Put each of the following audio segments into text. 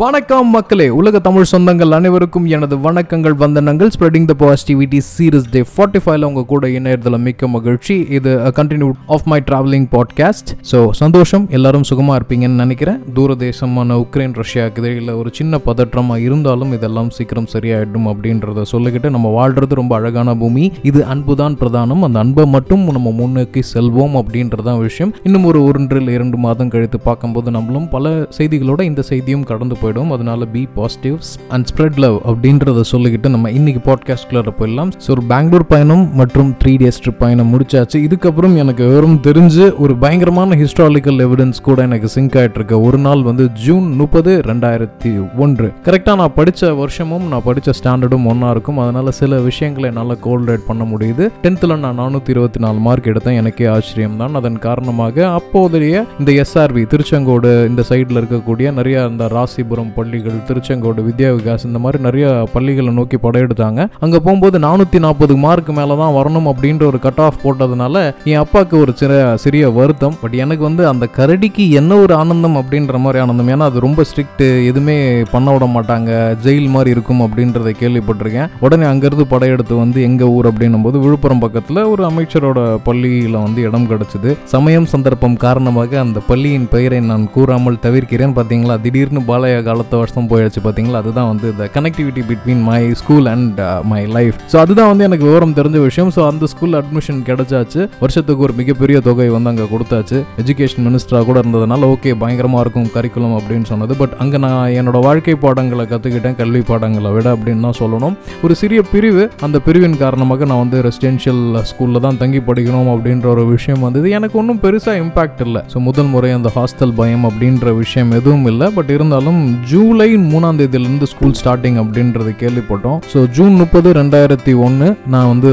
வணக்கம் மக்களே உலக தமிழ் சொந்தங்கள் அனைவருக்கும் எனது வணக்கங்கள் வந்தனங்கள். Spreading the positivity series day forty ஃபைவ்ல உங்க கூட இணையதில் மிக்க மகிழ்ச்சி. இது continue of my travelling podcast so சந்தோஷம் எல்லாரும் சுகமாக இருப்பீங்கன்னு நினைக்கிறேன். தூரதேசமான உக்ரைன் ரஷ்யாவுக்கு இடையில ஒரு சின்ன பதற்றமாக இருந்தாலும் இதெல்லாம் சீக்கிரம் சரியாயிடும் அப்படின்றத சொல்லிக்கிட்டு நம்ம வாழ்றது ரொம்ப அழகான பூமி. இது அன்புதான் பிரதானம். அந்த அன்பை மட்டும் நம்ம முன்னோக்கி செல்வோம் அப்படின்றதான் விஷயம். இன்னும் ஒரு ஒன்றில் இரண்டு மாதம் கழித்து பார்க்கும்போது நம்மளும் பல செய்திகளோட இந்த செய்தியும் கடந்து போயிடும் அதனால be positive and spread love அப்படின்றத சொல்லிக்கிட்டு நம்ம இன்னைக்கு பாட்காஸ்ட்குள்ள போயிடலாம். ஸோ ஒரு பெங்களூர் பயணம் மற்றும் த்ரீ டேஸ் ட்ரிப் பயணம் முடிச்சாச்சு. இதுக்கப்புறம் எனக்கு வெறும் தெரிஞ்சு ஒரு பயங்கரமான ஹிஸ்டாரிக்கல் எவிடன்ஸ் கூட எனக்கு சிங்க் ஆகிட்டு இருக்க ஒரு நாள் வந்து ஜூன் முப்பது ரெண்டாயிரத்தி ஒன்று. கரெக்டாக நான் படித்த வருஷமும் நான் படித்த ஸ்டாண்டர்டும் ஒன்றா இருக்கும். அதனால சில விஷயங்களை என்னால் கோல்ரேட் பண்ண முடியுது. டென்த்தில் நான் நானூற்றி இருபத்தி நாலு மார்க் எடுத்தேன். எனக்கே ஆச்சரியம் தான் அதன் காரணமாக அப்போதைய இந்த எஸ்ஆர்வி திருச்செங்கோடு இந்த சைடில் இருக்கக்கூடிய நிறைய இந்த ராசிபுரம் பள்ளிகள் திருச்செங்கோடு வித்யா விகாஸ் இந்த மாதிரி நிறைய பள்ளிகளை நோக்கி படையெடுத்தாங்க. அங்கே போகும்போது நானூற்றி நாற்பது மார்க் மேலே தான் வரணும் அப்படின்ற ஒரு கட் ஆஃப் போட்டதுனால என் அப்பாவுக்கு ஒரு சிற சிறிய வருத்தம். பட் எனக்கு வந்து அந்த கரடிக்கு என்ன ஒரு ஆனந்தம் அப்படின்ற மாதிரி ஆனந்தம். ஏன்னா அது ரொம்ப ஸ்ட்ரிக்ட் எதுவுமே பண்ண விட மாட்டாங்க. ஜெயில் மாதிரி இருக்கும் அப்படின்றத கேள்விப்பட்டிருக்கேன். உடனே அங்கேருந்து படையெடுத்து வந்து எங்கள் ஊர் அப்படின்னும் போது விழுப்புரம் பக்கத்தில் ஒரு அமைச்சரோட பள்ளியில் வந்து இடம் கிடச்சிது. சமயம் சந்தர்ப்பம் காரணமாக அந்த பள்ளியின் பெயரை நான் கூறாமல் தவிர்க்கிறேன். பார்த்தீங்களா திடீர்னு பாலையாக காலத்து வருஷம் போயிடுச்சு பார்த்தீங்களா அதுதான் வந்து இந்த connectivity between my school and my life so அதுதான் வந்து எனக்கு விவரம் தெரிஞ்ச விஷயம். ஸோ அந்த ஸ்கூல் அட்மிஷன் கிடைச்சாச்சு. வருஷத்துக்கு ஒரு மிகப்பெரிய தொகை வந்து அங்கே கொடுத்தாச்சு. எஜுகேஷன் மினிஸ்டராக கூட இருந்ததுனால ஓகே பயங்கரமாக இருக்கும் கரிக்குலம் அப்படின்னு சொன்னது. பட் அங்கே நான் என்னோட வாழ்க்கை பாடங்களை கற்றுக்கிட்டேன் கல்வி பாடங்களை விட அப்படின்னு தான் சொல்லணும். ஒரு சிறிய பிரிவு. அந்த பிரிவின் காரணமாக நான் வந்து ரெசிடென்ஷியல் ஸ்கூலில் தான் தங்கி படிக்கணும் அப்படின்ற ஒரு விஷயம் வந்தது. எனக்கு ஒன்றும் பெருசாக இம்பாக்ட் இல்லை. ஸோ முதல் முறை அந்த ஹாஸ்டல் பயம் அப்படின்ற விஷயம் எதுவும் இல்லை. பட் இருந்தாலும் ஜூலை மூணாம் தேதியிலேருந்து ஸ்கூல் ஸ்டார்டிங் அப்படின்றது கேள்விப்பட்டோம். ஸோ ஜூன் முப்பது ரெண்டாயிரத்தி ஒன்று நான் வந்து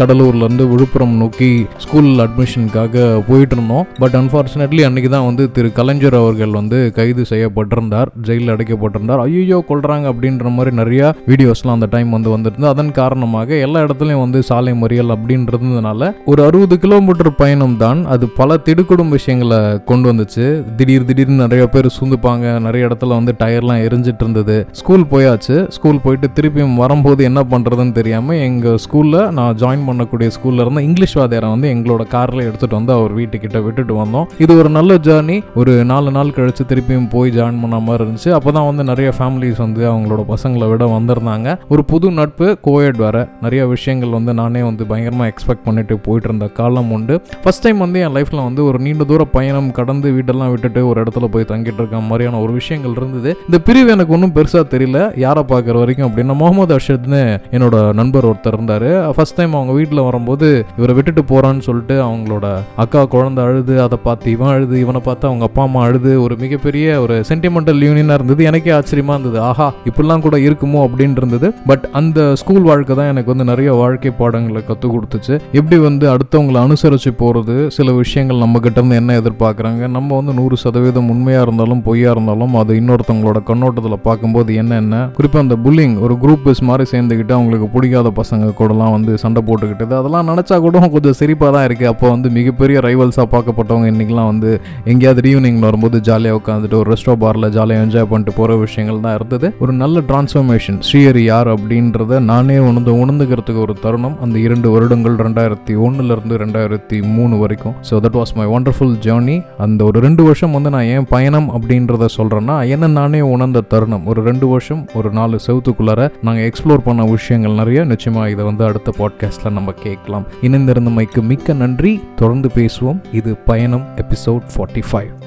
கடலூர்லேருந்து விழுப்புரம் நோக்கி ஸ்கூல் அட்மிஷனுக்காக போயிட்டு இருந்தோம் பட் அன்ஃபார்ச்சுனேட்லி அன்றைக்கி தான் வந்து திரு கலைஞர் அவர்கள் வந்து கைது செய்யப்பட்டிருந்தார் ஜெயிலில் அடைக்கப்பட்டிருந்தார். ஐயோ கொள்றாங்க அப்படின்ற மாதிரி நிறையா வீடியோஸ்லாம் அந்த டைம் வந்து வந்துருந்து அதன் காரணமாக எல்லா இடத்துலையும் வந்து சாலை மறியல் அப்படின்றதுனால ஒரு அறுபது கிலோமீட்டர் பயணம் தான் அது பல திடுக்குடும் விஷயங்களை கொண்டு வந்துச்சு. திடீர் திடீர்னு நிறைய பேர் சூந்துப்பாங்க நிறைய இடத்துல வந்து டயர்லாம் எரிஞ்சிட்டு இருந்தது ஸ்கூல் போயாச்சு. ஸ்கூல் போயிட்டு திருப்பியும் வரும்போது என்ன பண்ணுறதுன்னு தெரியாமல் எங்கள் ஸ்கூலில் நான் ஜாயின் பண்ணக்கூடிய ஸ்கூலில் இருந்த இங்கிலீஷ் வாத்தியாரை வந்து எங்களோட காரில் எடுத்துகிட்டு வந்து அவர் வீட்டுக்கிட்ட விட்டுட்டு வந்தோம். இது ஒரு நல்ல ஜேர்னி ஒரு நாலு நாள் கழிச்சு திருப்பியும் போய் ஜாயின் பண்ண மாதிரி இருந்துச்சு. அப்போ தான் வந்து நிறைய ஃபேமிலிஸ் வந்து அவங்களோட பசங்களை விட வந்திருந்தாங்க. ஒரு புது நட்பு கோயட் வேற. நிறைய விஷயங்கள் வந்து நானே வந்து பயங்கரமாக எக்ஸ்பெக்ட் பண்ணிட்டு போயிட்டு இருந்த காலம் உண்டு. ஃபஸ்ட் டைம் வந்து என் லைஃப்பில் வந்து ஒரு நீண்ட தூர பயணம் கடந்து வீட்டெல்லாம் விட்டுட்டு ஒரு இடத்துல போய் தங்கிட்டு இருக்க மாதிரியான ஒரு விஷயங்கள் இருந்தது இந்த பிரிவு எனக்கு ஒன்றும் பெருசாக தெரியல. யாரை பார்க்குற வரைக்கும் அப்படின்னா முகமது அர்ஷத்னு என்னோட நண்பர் ஒருத்தர் இருந்தார். ஃபர்ஸ்ட் டைம் அவங்க வீட்டில் வரும்போது இவரை விட்டுட்டு போகிறான்னு சொல்லிட்டு அவங்களோட அக்கா குழந்தை அழுது அதை பார்த்து இவன் அழுது இவனை பார்த்து அவங்க அப்பா அம்மா அழுது ஒரு மிகப்பெரிய ஒரு சென்டிமெண்டல் யூனியனாக இருந்தது. எனக்கே ஆச்சரியமாக இருந்தது. ஆஹா இப்படிலாம் கூட இருக்குமோ அப்படின்னு இருந்தது. பட் அந்த ஸ்கூல் வாழ்க்கை தான் எனக்கு வந்து நிறைய வாழ்க்கை பாடங்களை கற்றுக் கொடுத்துச்சு. எப்படி வந்து அடுத்தவங்களை அனுசரித்து போகிறது சில விஷயங்கள் நம்ம கிட்ட இருந்து என்ன எதிர்பார்க்குறாங்க நம்ம வந்து நூறு சதவீதம் உண்மையாக இருந்தாலும் பொய்யா இருந்தாலும் அது மற்றவங்களோட கண்ணோட்டத்தில் பார்க்கும்போது என்ன குறிப்பாக அந்த புல்லிங் ஒரு குரூப் பஸ் மாதிரி சேர்ந்துக்கிட்டு அவங்களுக்கு பிடிக்காத பசங்க கூடலாம் வந்து சண்டை போட்டுக்கிட்டது. அதெல்லாம் நினச்சா கூட கொஞ்சம் சிரிப்பாக தான் இருக்குது அப்போ வந்து மிகப்பெரிய ரைவல்ஸாக பார்க்கப்பட்டவங்க இன்றைக்கெலாம் வந்து எங்கேயாவது ஈவினிங் வரும்போது ஜாலியாக உட்காந்துட்டு ஒரு ரெஸ்டோ பாரில் ஜாலியாக என்ஜாய் பண்ணிட்டு போகிற விஷயங்கள் தான் இருந்தது. ஒரு நல்ல டிரான்ஸ்ஃபர்மேஷன் ஸ்ரீஹரி யார் அப்படின்றத நானே உணர்ந்து உணர்ந்துக்கிறதுக்கு ஒரு தருணம். அந்த இரண்டு வருடங்கள் ரெண்டாயிரத்தி ஒன்றுலேருந்து ரெண்டாயிரத்தி மூணு வரைக்கும். So that was my wonderful journey அந்த ஒரு ரெண்டு வருஷம் வந்து நான் ஏன் பயணம் அப்படின்றத சொல்கிறேன்னா என்ன நானே உணர்ந்த தருணம். ஒரு ரெண்டு வருஷம் ஒரு நாலு செவத்துக்குள்ளார நாங்கள் எக்ஸ்ப்ளோர் பண்ண விஷயங்கள் நிறைய. நிச்சயமாக இதை வந்து அடுத்த பாட்காஸ்ட்டில் நம்ம கேட்கலாம். இணைந்திருந்தமைக்கு மிக்க நன்றி. தொடர்ந்து பேசுவோம். இது பயணம் எபிசோட் ஃபார்ட்டி ஃபைவ்